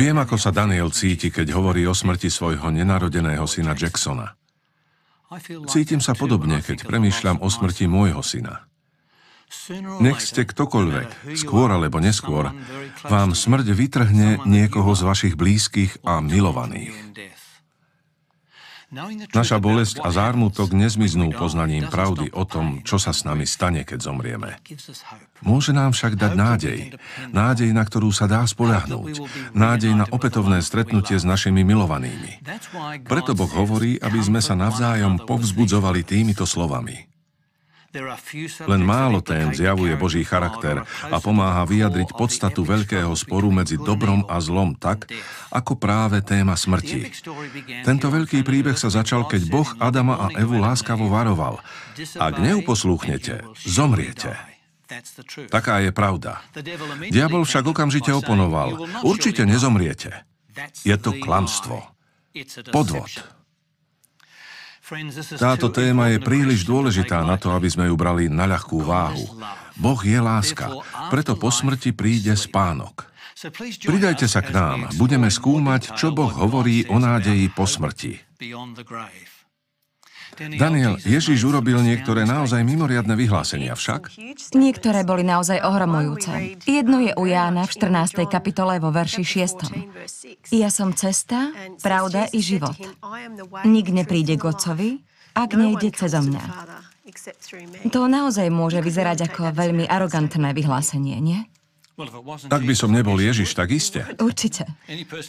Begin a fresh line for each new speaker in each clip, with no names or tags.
Viem, ako sa Daniel cíti, keď hovorí o smrti svojho nenarodeného syna Jacksona. Cítim sa podobne, keď premýšľam o smrti môjho syna. Nech ste ktokoľvek, skôr alebo neskôr, vám smrť vytrhne niekoho z vašich blízkych a milovaných. Naša bolesť a zármutok nezmiznú poznaním pravdy o tom, čo sa s nami stane, keď zomrieme. Môže nám však dať nádej. Nádej, na ktorú sa dá spoľahnúť. Nádej na opätovné stretnutie s našimi milovanými. Preto Boh hovorí, aby sme sa navzájom povzbudzovali týmito slovami. Len málo tém zjavuje Boží charakter a pomáha vyjadriť podstatu veľkého sporu medzi dobrom a zlom tak, ako práve téma smrti. Tento veľký príbeh sa začal, keď Boh Adama a Evu láskavo varoval. Ak neuposlúchnete, zomriete. Taká je pravda. Diabol však okamžite oponoval. Určite nezomriete. Je to klamstvo. Podvod. Táto téma je príliš dôležitá na to, aby sme ju brali na ľahkú váhu. Boh je láska, preto po smrti príde spánok. Pridajte sa k nám, budeme skúmať, čo Boh hovorí o nádeji po smrti. Daniel, Ježiš urobil niektoré naozaj mimoriadne vyhlásenia však.
Niektoré boli naozaj ohromujúce. Jedno je u Jána v 14. kapitole vo verši 6. Ja som cesta, pravda i život. Nik nepríde k Otcovi, ak nejde cez mňa. To naozaj môže vyzerať ako veľmi arogantné vyhlásenie, nie?
Tak by som nebol Ježiš, tak iste.
Určite.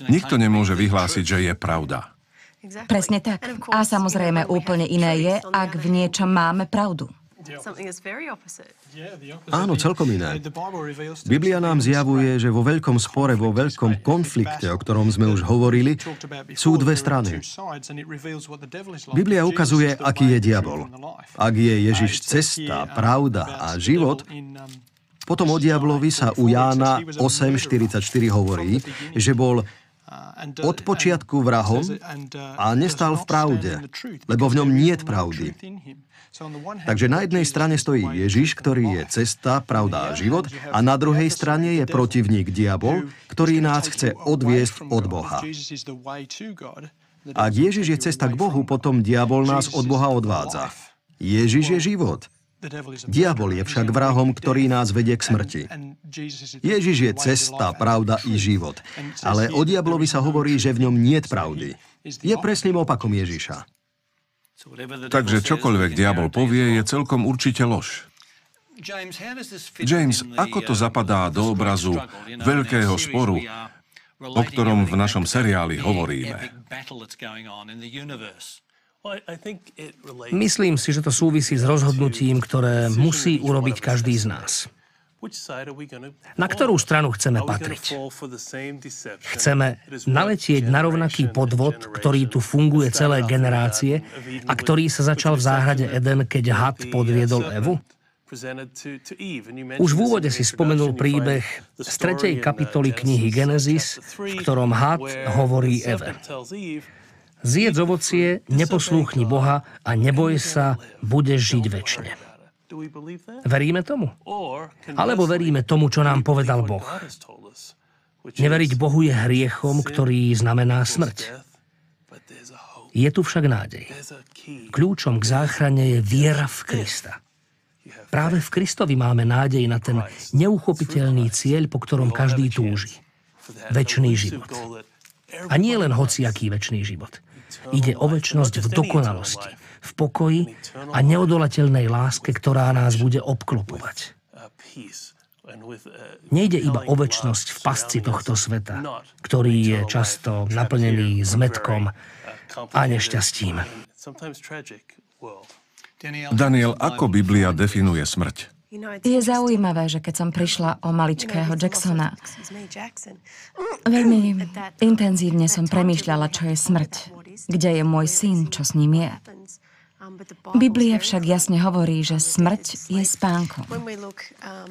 Nikto nemôže vyhlásiť, že je pravda.
Presne tak. A samozrejme úplne iné je, ak v niečom máme pravdu.
Áno, celkom iné. Biblia nám zjavuje, že vo veľkom spore, vo veľkom konflikte, o ktorom sme už hovorili, sú dve strany. Biblia ukazuje, aký je diabol. Ak je Ježiš cesta, pravda a život, potom o diablovi sa u Jána 8.44 hovorí, že bol od počiatku vrahom a nestal v pravde, lebo v ňom nie je pravdy. Takže na jednej strane stojí Ježiš, ktorý je cesta, pravda a život, a na druhej strane je protivník diabol, ktorý nás chce odviesť od Boha. Ak Ježiš je cesta k Bohu, potom diabol nás od Boha odvádza. Ježiš je život. Diabol je však vrahom, ktorý nás vedie k smrti. Ježiš je cesta, pravda i život. Ale o diablovi sa hovorí, že v ňom nie pravdy. Je presným opakom Ježiša.
Takže čokoľvek diabol povie, je celkom určite lož. James, ako to zapadá do obrazu veľkého sporu, o ktorom v našom seriáli hovoríme?
Myslím si, že to súvisí s rozhodnutím, ktoré musí urobiť každý z nás. Na ktorú stranu chceme patriť? Chceme naletieť na rovnaký podvod, ktorý tu funguje celé generácie a ktorý sa začal v záhrade Eden, keď had podviedol Evu? Už v úvode si spomenul príbeh z tretej kapitoly knihy Genesis, v ktorom had hovorí Eve. Zjedz ovocie, neposlúchni Boha a neboj sa, budeš žiť väčšine. Veríme tomu? Alebo veríme tomu, čo nám povedal Boh? Neveriť Bohu je hriechom, ktorý znamená smrť. Je tu však nádej. Kľúčom k záchrane je viera v Krista. Práve v Kristovi máme nádej na ten neuchopiteľný cieľ, po ktorom každý túži. Večný život. A nie len hociaký večný život. Ide o väčnosť v dokonalosti, v pokoji a neodolateľnej láske, ktorá nás bude obklopovať. Nejde iba o väčnosť v pasci tohto sveta, ktorý je často naplnený zmetkom a nešťastím.
Daniel, ako Biblia definuje smrť?
Je zaujímavé, že keď som prišla o maličkého Jacksona, veľmi intenzívne som premýšľala, čo je smrť, kde je môj syn, čo s ním je. Biblia však jasne hovorí, že smrť je spánkom.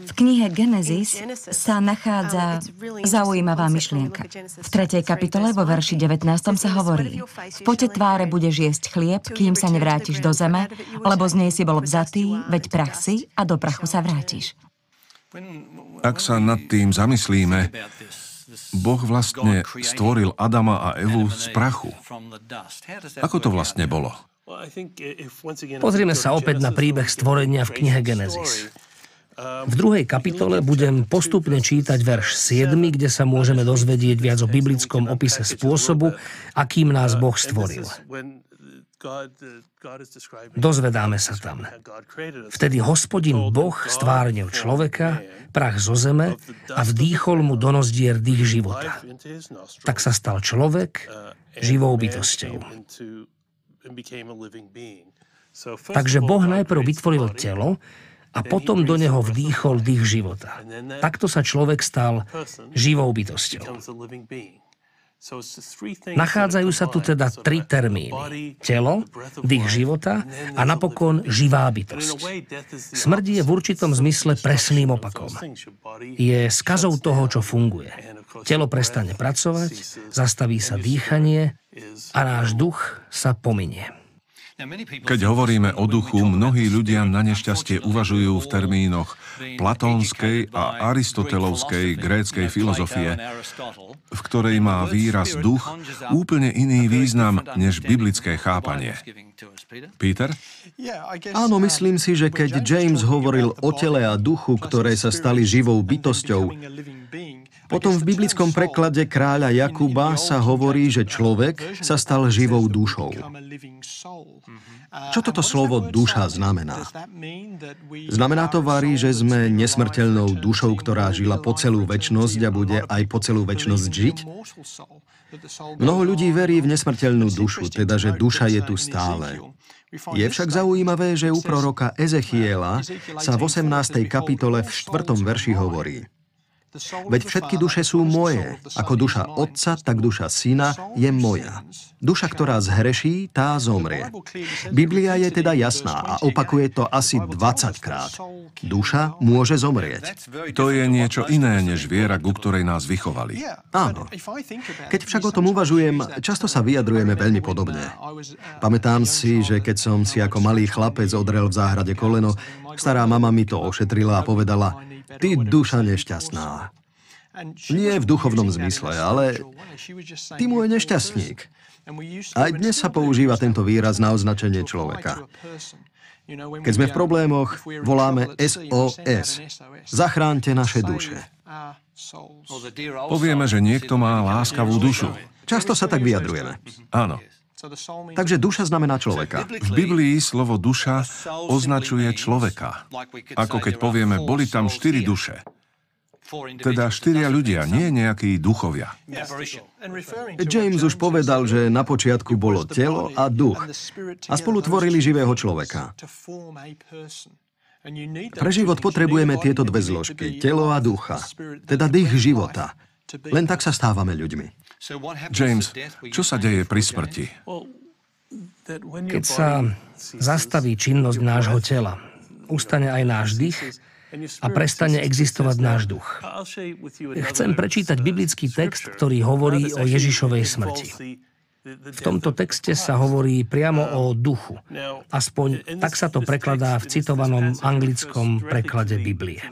V knihe Genesis sa nachádza zaujímavá myšlienka. V 3. kapitole vo verši 19 sa hovorí V pote tváre budeš jesť chlieb, kým sa nevrátiš do zeme, lebo z nej si bol vzatý, veď prach si a do prachu sa vrátiš.
Ak sa nad tým zamyslíme, Boh vlastne stvoril Adama a Evu z prachu. Ako to vlastne bolo?
Pozrieme sa opäť na príbeh stvorenia v knihe Genesis. V druhej kapitole budem postupne čítať verš 7, kde sa môžeme dozvedieť viac o biblickom opise spôsobu, akým nás Boh stvoril. Dozvedáme sa tam. Vtedy hospodin Boh stvárnil človeka, prach zo zeme a vdýchol mu do nozdier dých života. Tak sa stal človek živou bytosťou. Takže Boh najprv vytvoril telo a potom do neho vdýchol dých života. Takto sa človek stal živou bytosťou. Nachádzajú sa tu teda tri termíny. Telo, dých života a napokon živá bytosť. Smrť je v určitom zmysle presným opakom. Je skazou toho, čo funguje. Telo prestane pracovať, zastaví sa dýchanie a náš duch sa pominie.
Keď hovoríme o duchu, mnohí ľudia na nešťastie uvažujú v termínoch platónskej a aristotelovskej gréckej filozofie, v ktorej má výraz duch úplne iný význam než biblické chápanie. Peter?
Áno, myslím si, že keď James hovoril o tele a duchu, ktoré sa stali živou bytosťou, potom v biblickom preklade kráľa Jakuba sa hovorí, že človek sa stal živou dušou. Čo toto slovo duša znamená? Znamená to, Vary, že sme nesmrteľnou dušou, ktorá žila po celú väčnosť a bude aj po celú väčnosť žiť? Mnoho ľudí verí v nesmrteľnú dušu, teda že duša je tu stále. Je však zaujímavé, že u proroka Ezechiela sa v 18. kapitole v 4. verši hovorí – Veď všetky duše sú moje. Ako duša otca, tak duša syna je moja. Duša, ktorá zhreší, tá zomrie. Biblia je teda jasná a opakuje to asi 20 krát. Duša môže zomrieť.
To je niečo iné než viera, ku ktorej nás vychovali.
Áno. Keď však o tom uvažujem, často sa vyjadrujeme veľmi podobne. Pamätám si, že keď som si ako malý chlapec odrel v záhrade koleno, stará mama mi to ošetrila a povedala, Ty duša nešťastná. Nie v duchovnom zmysle, ale ty môj nešťastník. Aj dnes sa používa tento výraz na označenie človeka. Keď sme v problémoch, voláme SOS. Zachránte naše duše.
Povieme, že niekto má láskavú dušu.
Často sa tak vyjadrujeme.
Áno.
Takže duša znamená človeka.
V Biblii slovo duša označuje človeka. Ako keď povieme, boli tam štyri duše. Teda štyria ľudia, nie nejakí duchovia.
James už povedal, že na počiatku bolo telo a duch a spolu tvorili živého človeka. Pre život potrebujeme tieto dve zložky, telo a ducha, teda dých života. Len tak sa stávame ľuďmi.
James, čo sa deje pri smrti?
Keď sa zastaví činnosť nášho tela, ustane aj náš dých a prestane existovať náš duch. Chcem prečítať biblický text, ktorý hovorí o Ježišovej smrti. V tomto texte sa hovorí priamo o duchu. Aspoň tak sa to prekladá v citovanom anglickom preklade Biblie.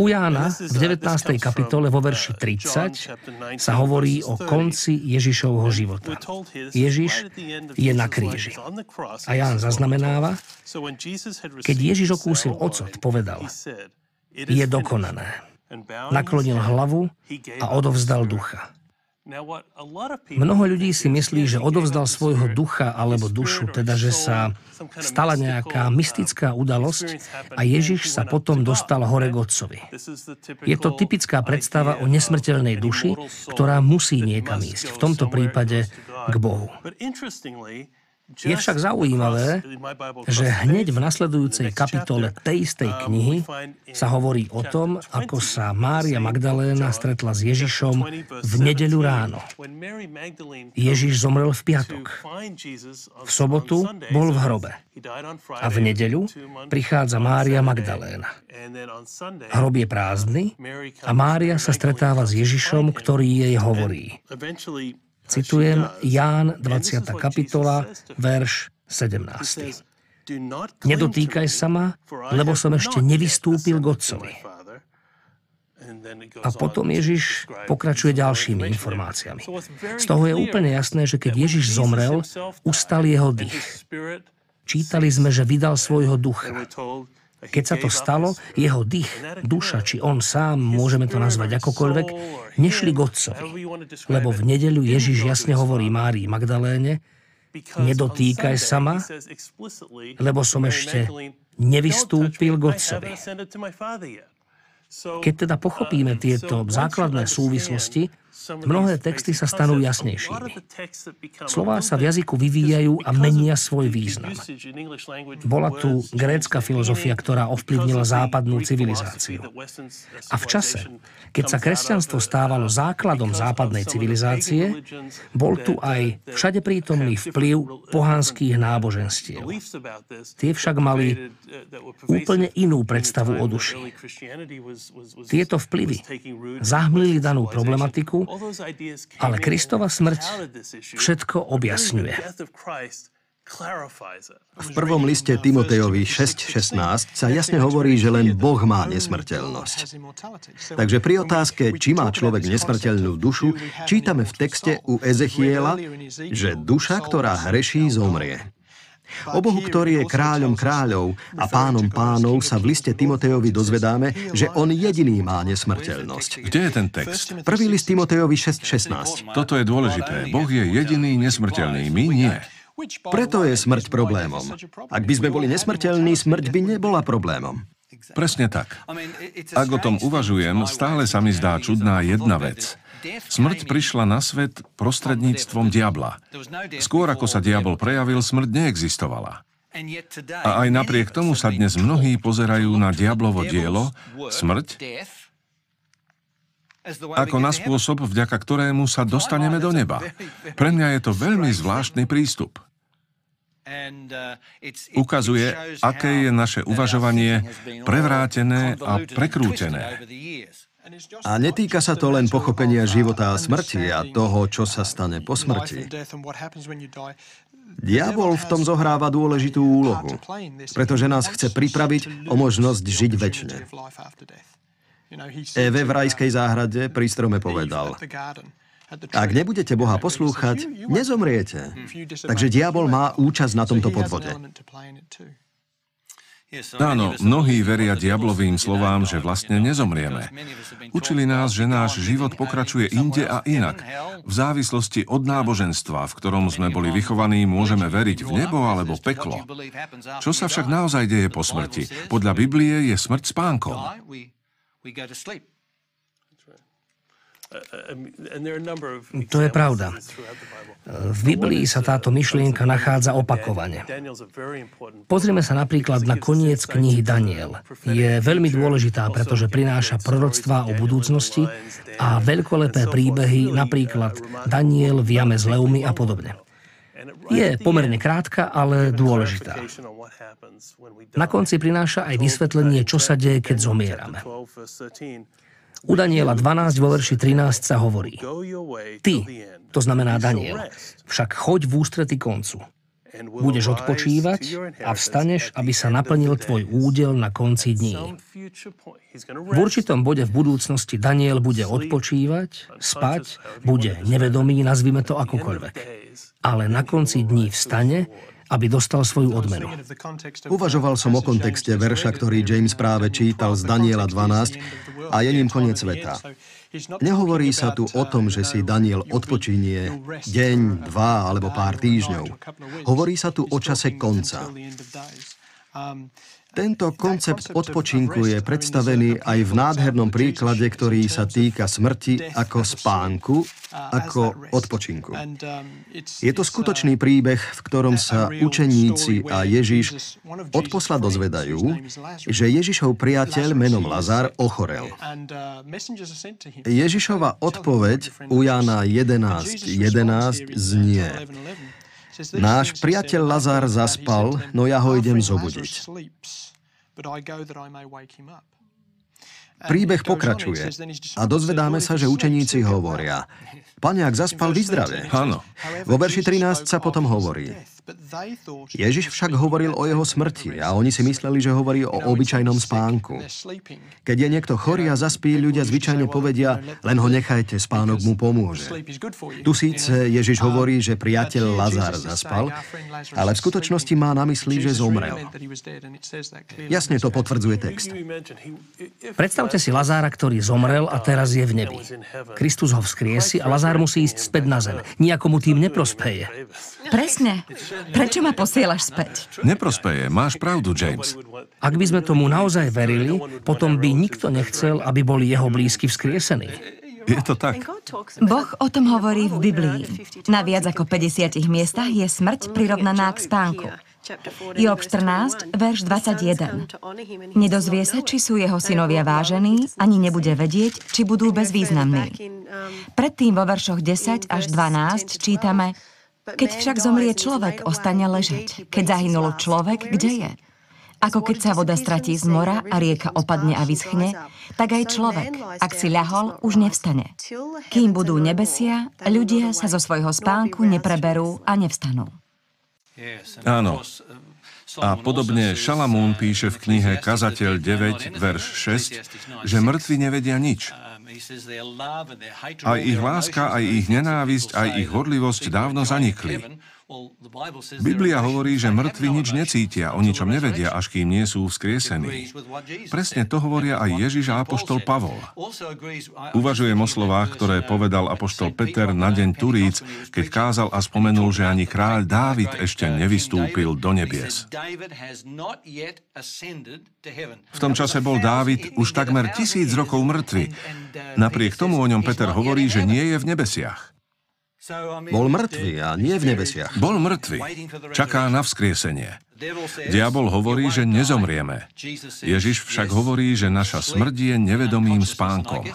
U Jána v 19. kapitole vo verši 30 sa hovorí o konci Ježišovho života. Ježiš je na kríži. A Ján zaznamenáva, keď Ježiš okúsil ocot, povedal, je dokonané. Naklonil hlavu a odovzdal ducha. Mnoho ľudí si myslí, že odovzdal svojho ducha alebo dušu, teda že sa stala nejaká mystická udalosť a Ježiš sa potom dostal hore k Otcovi. Je to typická predstava o nesmrteľnej duši, ktorá musí niekam ísť, v tomto prípade k Bohu. Je však zaujímavé, že hneď v nasledujúcej kapitole tej istej knihy sa hovorí o tom, ako sa Mária Magdaléna stretla s Ježišom v nedeľu ráno. Ježiš zomrel v piatok. V sobotu bol v hrobe. A v nedeľu prichádza Mária Magdaléna. Hrob je prázdny a Mária sa stretáva s Ježišom, ktorý jej hovorí. Citujem Ján 20. kapitola, verš 17. Nedotýkaj sa ma, lebo som ešte nevystúpil k Otcovi. A potom Ježiš pokračuje ďalšími informáciami. Z toho je úplne jasné, že keď Ježiš zomrel, ustal jeho dých. Čítali sme, že vydal svojho ducha. Keď sa to stalo, jeho dých, duša, či on sám, môžeme to nazvať akokoľvek, nešli k Otcovi. Lebo v nedeľu Ježiš jasne hovorí Márii Magdaléne, nedotýkaj sa ma, lebo som ešte nevystúpil k Otcovi. Keď teda pochopíme tieto základné súvislosti, Mnohé texty sa stanú jasnejšími. Slová sa v jazyku vyvíjajú a menia svoj význam. Bola tu grécka filozofia, ktorá ovplyvnila západnú civilizáciu. A v čase, keď sa kresťanstvo stávalo základom západnej civilizácie, bol tu aj všade prítomný vplyv pohanských náboženstiev. Tie však mali úplne inú predstavu o duši. Tieto vplyvy zahmlili danú problematiku ale Kristova smrť všetko objasňuje.
V prvom liste Timotejovi 6.16 sa jasne hovorí, že len Boh má nesmrteľnosť. Takže pri otázke, či má človek nesmrteľnú dušu, čítame v texte u Ezechiela, že duša, ktorá hreší, zomrie. O Bohu, ktorý je kráľom kráľov a pánom pánov, sa v liste Timotejovi dozvedáme, že on jediný má nesmrteľnosť.
Kde je ten text?
Prvý list Timotejovi 6.16.
Toto je dôležité. Boh je jediný nesmrteľný, my nie.
Preto je smrť problémom. Ak by sme boli nesmrteľní, smrť by nebola problémom.
Presne tak. Ak o tom uvažujem, stále sa mi zdá čudná jedna vec. Smrť prišla na svet prostredníctvom diabla. Skôr ako sa diabol prejavil, smrť neexistovala. A aj napriek tomu sa dnes mnohí pozerajú na diablovo dielo, smrť, ako na spôsob, vďaka ktorému sa dostaneme do neba. Pre mňa je to veľmi zvláštny prístup. Ukazuje, aké je naše uvažovanie prevrátené a prekrútené.
A netýka sa to len pochopenia života a smrti a toho, čo sa stane po smrti. Diabol v tom zohráva dôležitú úlohu, pretože nás chce pripraviť o možnosť žiť väčšine. Eve v rajskej záhrade pri strome povedal, ak nebudete Boha poslúchať, nezomriete. Takže diabol má účasť na tomto podvode.
Áno, mnohí veria diablovým slovám, že vlastne nezomrieme. Učili nás, že náš život pokračuje inde a inak. V závislosti od náboženstva, v ktorom sme boli vychovaní, môžeme veriť v nebo alebo peklo. Čo sa však naozaj deje po smrti? Podľa Biblie je smrť spánkom.
To je pravda. V Biblii sa táto myšlienka nachádza opakovane. Pozrieme sa napríklad na koniec knihy Daniel. Je veľmi dôležitá, pretože prináša proroctvá o budúcnosti a veľkolepé príbehy, napríklad Daniel v jame s leumi a podobne. Je pomerne krátka, ale dôležitá. Na konci prináša aj vysvetlenie, čo sa deje, keď zomierame. U Daniela 12 vo verši 13 sa hovorí Ty, to znamená Daniel, však choď v ústrety koncu. Budeš odpočívať a vstaneš, aby sa naplnil tvoj údel na konci dní. V určitom bode v budúcnosti Daniel bude odpočívať, spať, bude nevedomý, nazvime to akokoľvek. Ale na konci dní vstane aby dostal svoju odmenu.
Uvažoval som o kontexte verša, ktorý James práve čítal z Daniela 12 a je ním koniec sveta. Nehovorí sa tu o tom, že si Daniel odpočinie deň, dva alebo pár týždňov. Hovorí sa tu o čase konca. Tento koncept odpočinku je predstavený aj v nádhernom príklade, ktorý sa týka smrti ako spánku, ako odpočinku. Je to skutočný príbeh, v ktorom sa učeníci a Ježiš odposla dozvedajú, že Ježišov priateľ menom Lazar ochorel. Ježišova odpoveď u Jana 11.11 11 znie Náš priateľ Lazar zaspal, no ja ho idem zobudiť. but I go that I may wake him up. Príbeh pokračuje a dozvedáme sa, že učeníci hovoria, Pane, ak zaspal, vyzdrave.
Áno.
Vo verši 13 sa potom hovorí, Ježiš však hovoril o jeho smrti a oni si mysleli, že hovorí o obyčajnom spánku. Keď je niekto chorý a zaspí, ľudia zvyčajne povedia, len ho nechajte, spánok mu pomôže. Tu síce Ježiš hovorí, že priateľ Lazár zaspal, ale v skutočnosti má na mysli, že zomrel. Jasne to potvrdzuje text.
Predstavte si Lazára, ktorý zomrel a teraz je v nebi. Kristus ho vzkriesi a Lazár musí ísť späť na zem. Nijako mu tým neprospeje.
Presne. Prečo ma posielaš späť?
Neprospeje, máš pravdu, James.
Ak by sme tomu naozaj verili, potom by nikto nechcel, aby boli jeho blízky vzkriesení.
Je to tak.
Boh o tom hovorí v Biblii. Na viac ako 50 miestach je smrť prirovnaná k spánku. Job 14, verš 21. Nedozvie sa, či sú jeho synovia vážení, ani nebude vedieť, či budú bezvýznamní. Predtým vo veršoch 10 až 12 čítame Keď však zomrie človek, ostane ležať. Keď zahynul človek, kde je? Ako keď sa voda stratí z mora a rieka opadne a vyschne, tak aj človek, ak si ľahol, už nevstane. Kým budú nebesia, ľudia sa zo svojho spánku nepreberú a nevstanú.
Áno. A podobne Šalamún píše v knihe Kazateľ 9, verš 6, že mŕtvi nevedia nič. Aj ich láska, aj ich nenávisť, aj ich hodlivosť dávno zanikli. Biblia hovorí, že mŕtvi nič necítia, o ničom nevedia, až kým nie sú vzkriesení. Presne to hovoria aj Ježiš a Apoštol Pavol. Uvažujem o slovách, ktoré povedal Apoštol Peter na deň Turíc, keď kázal a spomenul, že ani kráľ Dávid ešte nevystúpil do nebies. V tom čase bol Dávid už takmer tisíc rokov mŕtvy. Napriek tomu o ňom Peter hovorí, že nie je v nebesiach.
Bol mŕtvy a nie v nebesiach.
Bol mŕtvy. Čaká na vzkriesenie. Diabol hovorí, že nezomrieme. Ježiš však hovorí, že naša smrť je nevedomým spánkom.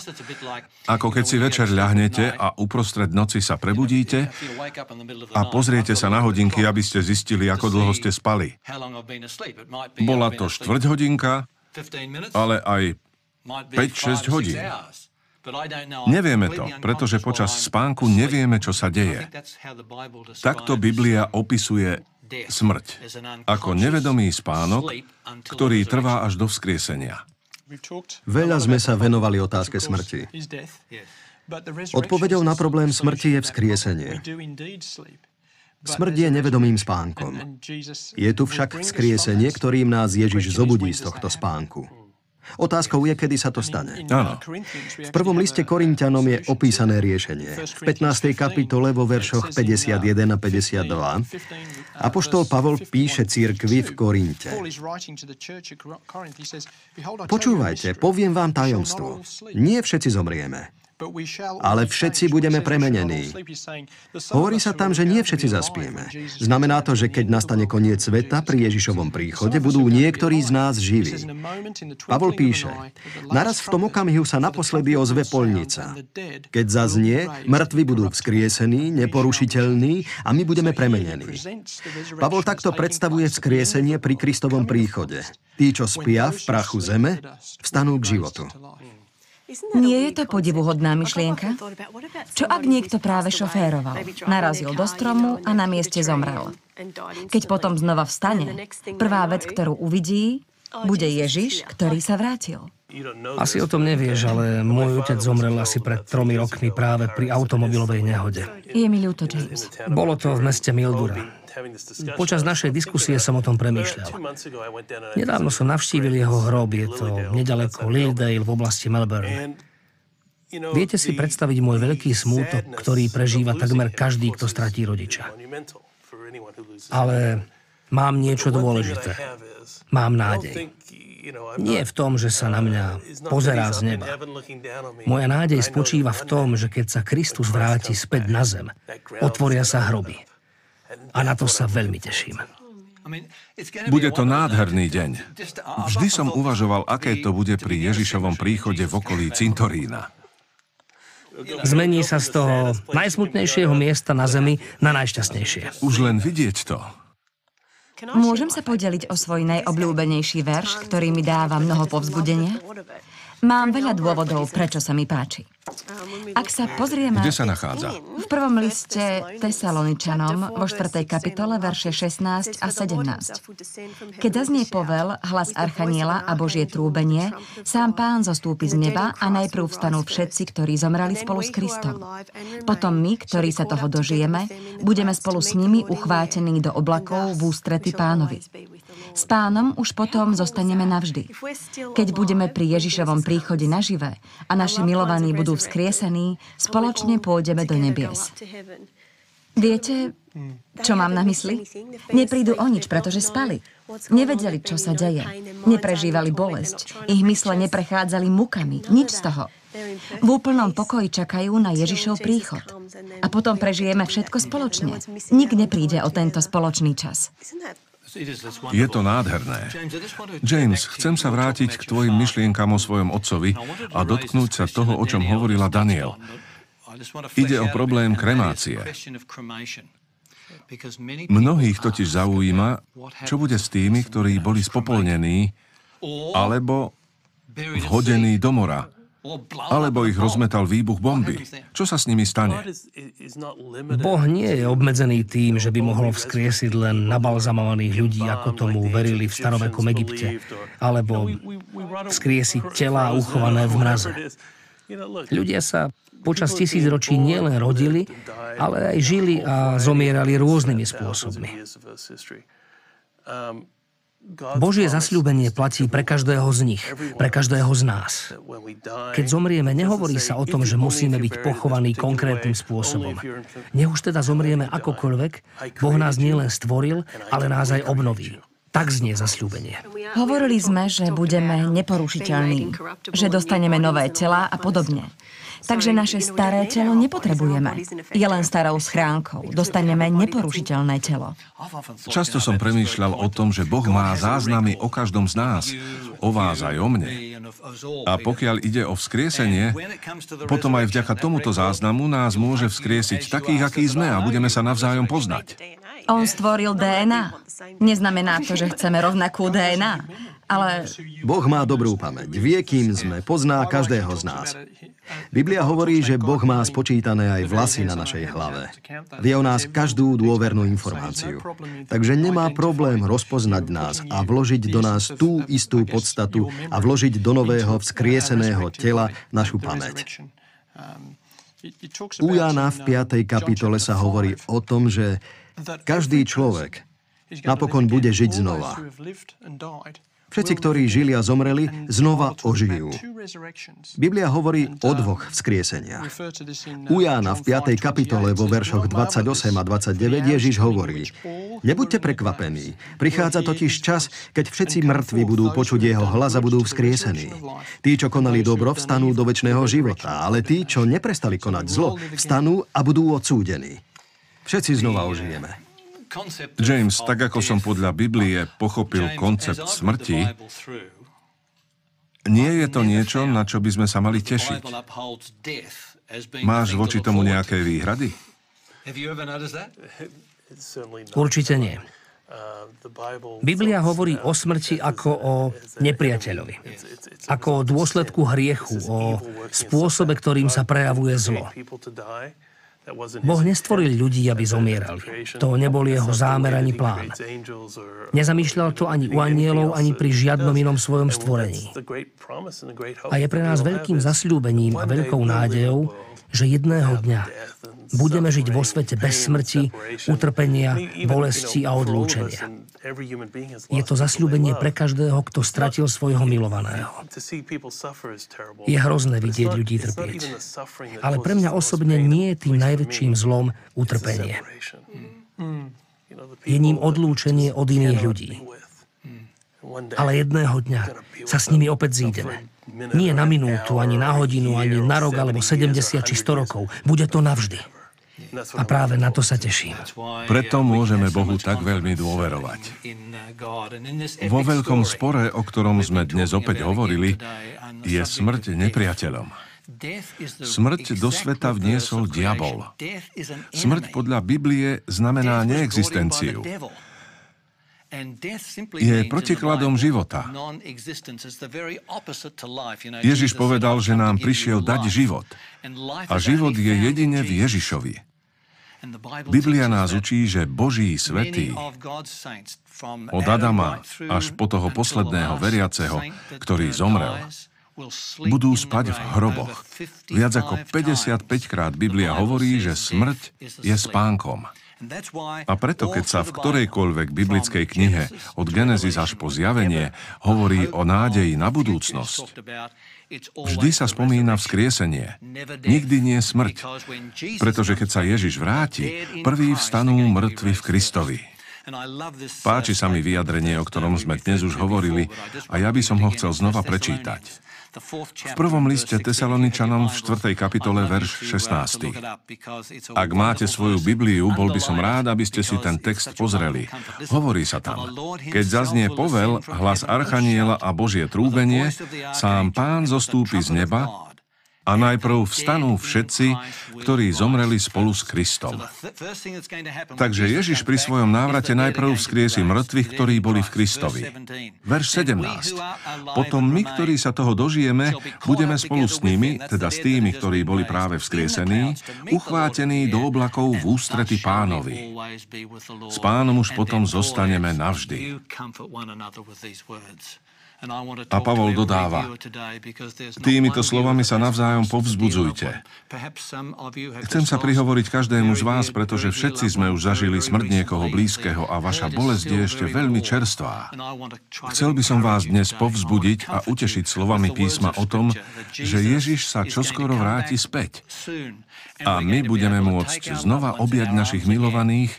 Ako keď si večer ľahnete a uprostred noci sa prebudíte a pozriete sa na hodinky, aby ste zistili, ako dlho ste spali. Bola to štvrť hodinka, ale aj 5-6 hodín. Nevieme to, pretože počas spánku nevieme, čo sa deje. Takto Biblia opisuje smrť ako nevedomý spánok, ktorý trvá až do vzkriesenia.
Veľa sme sa venovali otázke smrti. Odpovedou na problém smrti je vzkriesenie. Smrť je nevedomým spánkom. Je tu však vzkriesenie, ktorým nás Ježiš zobudí z tohto spánku. Otázkou je, kedy sa to stane.
Áno.
V prvom liste Korintianom je opísané riešenie. V 15. kapitole vo veršoch 51 a 52 Apoštol Pavol píše církvi v Korinte. Počúvajte, poviem vám tajomstvo. Nie všetci zomrieme ale všetci budeme premenení. Hovorí sa tam, že nie všetci zaspieme. Znamená to, že keď nastane koniec sveta pri Ježišovom príchode, budú niektorí z nás živí. Pavol píše, naraz v tom okamihu sa naposledy ozve polnica. Keď zaznie, mŕtvi budú vzkriesení, neporušiteľní a my budeme premenení. Pavol takto predstavuje vzkriesenie pri Kristovom príchode. Tí, čo spia v prachu zeme, vstanú k životu.
Nie je to podivuhodná myšlienka? Čo ak niekto práve šoféroval, narazil do stromu a na mieste zomrel? Keď potom znova vstane, prvá vec, ktorú uvidí, bude Ježiš, ktorý sa vrátil.
Asi o tom nevieš, ale môj otec zomrel asi pred tromi rokmi práve pri automobilovej nehode.
Je mi ľúto, James.
Bolo to v meste Mildura. Počas našej diskusie som o tom premýšľal. Nedávno som navštívil jeho hrob, je to nedaleko Lilldale v oblasti Melbourne. Viete si predstaviť môj veľký smútok, ktorý prežíva takmer každý, kto stratí rodiča. Ale mám niečo dôležité. Mám nádej. Nie v tom, že sa na mňa pozerá z neba. Moja nádej spočíva v tom, že keď sa Kristus vráti späť na zem, otvoria sa hroby. A na to sa veľmi teším.
Bude to nádherný deň. Vždy som uvažoval, aké to bude pri Ježišovom príchode v okolí cintorína.
Zmení sa z toho najsmutnejšieho miesta na zemi na najšťastnejšie.
Už len vidieť to.
Môžem sa podeliť o svoj najobľúbenejší verš, ktorý mi dáva mnoho povzbudenia? Mám veľa dôvodov, prečo sa mi páči. Ak sa pozrieme...
Kde sa nachádza?
V prvom liste Tesaloničanom vo 4. kapitole verše 16 a 17. Keď zaznie povel, hlas Archaniela a Božie trúbenie, sám pán zostúpi z neba a najprv vstanú všetci, ktorí zomrali spolu s Kristom. Potom my, ktorí sa toho dožijeme, budeme spolu s nimi uchvátení do oblakov v ústrety pánovi. S pánom už potom zostaneme navždy. Keď budeme pri Ježišovom príchode nažive a naši milovaní budú vzkriesení, spoločne pôjdeme do nebies. Viete, čo mám na mysli? Neprídu o nič, pretože spali. Nevedeli, čo sa deje. Neprežívali bolesť. Ich mysle neprechádzali mukami. Nič z toho. V úplnom pokoji čakajú na Ježišov príchod. A potom prežijeme všetko spoločne. Nik nepríde o tento spoločný čas.
Je to nádherné. James, chcem sa vrátiť k tvojim myšlienkam o svojom otcovi a dotknúť sa toho, o čom hovorila Daniel. Ide o problém kremácie. Mnohých totiž zaujíma, čo bude s tými, ktorí boli spopolnení alebo vhodení do mora alebo ich rozmetal výbuch bomby. Čo sa s nimi stane?
Boh nie je obmedzený tým, že by mohol vzkriesiť len nabalzamovaných ľudí, ako tomu verili v starovekom Egypte, alebo vzkriesiť tela uchované v mraze. Ľudia sa počas tisíc ročí nielen rodili, ale aj žili a zomierali rôznymi spôsobmi. Božie zasľúbenie platí pre každého z nich, pre každého z nás. Keď zomrieme, nehovorí sa o tom, že musíme byť pochovaní konkrétnym spôsobom. Nech už teda zomrieme akokoľvek, Boh nás nielen stvoril, ale nás aj obnoví. Tak znie zasľúbenie.
Hovorili sme, že budeme neporušiteľní, že dostaneme nové tela a podobne. Takže naše staré telo nepotrebujeme. Je len starou schránkou. Dostaneme neporušiteľné telo.
Často som premýšľal o tom, že Boh má záznamy o každom z nás, o vás aj o mne. A pokiaľ ide o vzkriesenie, potom aj vďaka tomuto záznamu nás môže vzkriesiť takých, akí sme a budeme sa navzájom poznať.
On stvoril DNA. Neznamená to, že chceme rovnakú DNA, ale...
Boh má dobrú pamäť. Vie, kým sme. Pozná každého z nás. Biblia hovorí, že Boh má spočítané aj vlasy na našej hlave. Vie o nás každú dôvernú informáciu. Takže nemá problém rozpoznať nás a vložiť do nás tú istú podstatu a vložiť do nového vzkrieseného tela našu pamäť. U Jana v 5. kapitole sa hovorí o tom, že každý človek napokon bude žiť znova. Všetci, ktorí žili a zomreli, znova ožijú. Biblia hovorí o dvoch vzkrieseniach. U Jána v 5. kapitole vo veršoch 28 a 29 Ježiš hovorí Nebuďte prekvapení. Prichádza totiž čas, keď všetci mŕtvi budú počuť jeho hlas a budú vzkriesení. Tí, čo konali dobro, vstanú do väčšného života, ale tí, čo neprestali konať zlo, vstanú a budú odsúdení. Všetci znova ožijeme.
James, tak ako som podľa Biblie pochopil koncept smrti, nie je to niečo, na čo by sme sa mali tešiť. Máš voči tomu nejaké výhrady?
Určite nie. Biblia hovorí o smrti ako o nepriateľovi. Ako o dôsledku hriechu, o spôsobe, ktorým sa prejavuje zlo. Boh nestvoril ľudí, aby zomierali. To nebol jeho zámer ani plán. Nezamýšľal to ani u anielov, ani pri žiadnom inom svojom stvorení. A je pre nás veľkým zasľúbením a veľkou nádejou, že jedného dňa budeme žiť vo svete bez smrti, utrpenia, bolesti a odlúčenia. Je to zasľúbenie pre každého, kto stratil svojho milovaného. Je hrozné vidieť ľudí trpieť. Ale pre mňa osobne nie je tým najväčším zlom utrpenie. Je ním odlúčenie od iných ľudí. Ale jedného dňa sa s nimi opäť zídeme. Nie na minútu, ani na hodinu, ani na rok, alebo 70 či 100 rokov. Bude to navždy. A práve na to sa teším.
Preto môžeme Bohu tak veľmi dôverovať. Vo veľkom spore, o ktorom sme dnes opäť hovorili, je smrť nepriateľom. Smrť do sveta vniesol diabol. Smrť podľa Biblie znamená neexistenciu. je protikladom života. Ježiš povedal, že nám prišiel dať život. A život je jedine v Ježišovi. Biblia nás učí, že Boží svetý od Adama až po toho posledného veriaceho, ktorý zomrel, budú spať v hroboch. Viac ako 55 krát Biblia hovorí, že smrť je spánkom. A preto, keď sa v ktorejkoľvek biblickej knihe od Genesis až po zjavenie hovorí o nádeji na budúcnosť, vždy sa spomína vzkriesenie. Nikdy nie smrť. Pretože keď sa Ježiš vráti, prvý vstanú mŕtvi v Kristovi. Páči sa mi vyjadrenie, o ktorom sme dnes už hovorili a ja by som ho chcel znova prečítať. V prvom liste Tesaloničanom v 4. kapitole verš 16. Ak máte svoju Bibliu, bol by som rád, aby ste si ten text pozreli. Hovorí sa tam, keď zaznie povel, hlas Archaniela a Božie trúbenie, sám pán zostúpi z neba a najprv vstanú všetci, ktorí zomreli spolu s Kristom. Takže Ježiš pri svojom návrate najprv vzkriesi mŕtvych, ktorí boli v Kristovi. Verš 17. Potom my, ktorí sa toho dožijeme, budeme spolu s nimi, teda s tými, ktorí boli práve vzkriesení, uchvátení do oblakov v ústrety pánovi. S pánom už potom zostaneme navždy. A Pavol dodáva, týmito slovami sa navzájom povzbudzujte. Chcem sa prihovoriť každému z vás, pretože všetci sme už zažili smrť niekoho blízkeho a vaša bolesť je ešte veľmi čerstvá. Chcel by som vás dnes povzbudiť a utešiť slovami písma o tom, že Ježiš sa čoskoro vráti späť. A my budeme môcť znova objať našich milovaných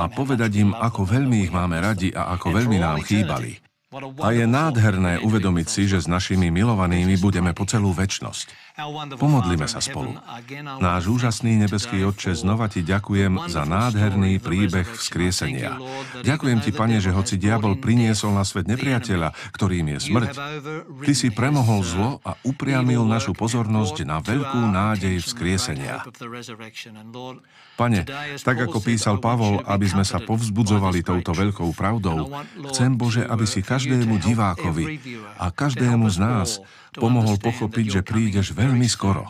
a povedať im, ako veľmi ich máme radi a ako veľmi nám chýbali. A je nádherné uvedomiť si, že s našimi milovanými budeme po celú väčnosť. Pomodlime sa spolu. Náš úžasný nebeský Otče, znova Ti ďakujem za nádherný príbeh vzkriesenia. Ďakujem Ti, Pane, že hoci diabol priniesol na svet nepriateľa, ktorým je smrť, Ty si premohol zlo a upriamil našu pozornosť na veľkú nádej vzkriesenia. Pane, tak ako písal Pavol, aby sme sa povzbudzovali touto veľkou pravdou, chcem Bože, aby si každému divákovi a každému z nás pomohol pochopiť, že prídeš veľmi skoro.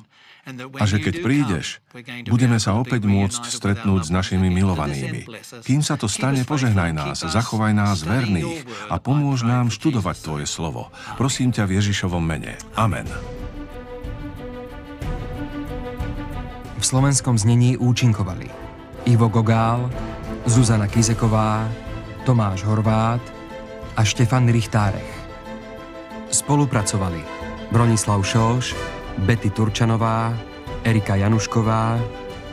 A že keď prídeš, budeme sa opäť môcť stretnúť s našimi milovanými. Kým sa to stane, požehnaj nás, zachovaj nás verných a pomôž nám študovať Tvoje slovo. Prosím ťa v Ježišovom mene. Amen.
V slovenskom znení účinkovali Ivo Gogál, Zuzana Kizeková, Tomáš Horvát a Štefan Richtárech. Spolupracovali Bronislav Šoš, Betty Turčanová, Erika Janušková,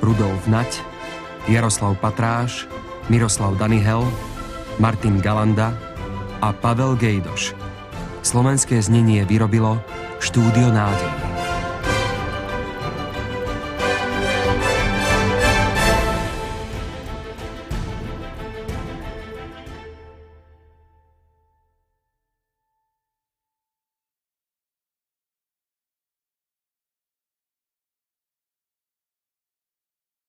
Rudolf Nať, Jaroslav Patráš, Miroslav Danihel, Martin Galanda a Pavel Gejdoš. Slovenské znenie vyrobilo Štúdio nádej.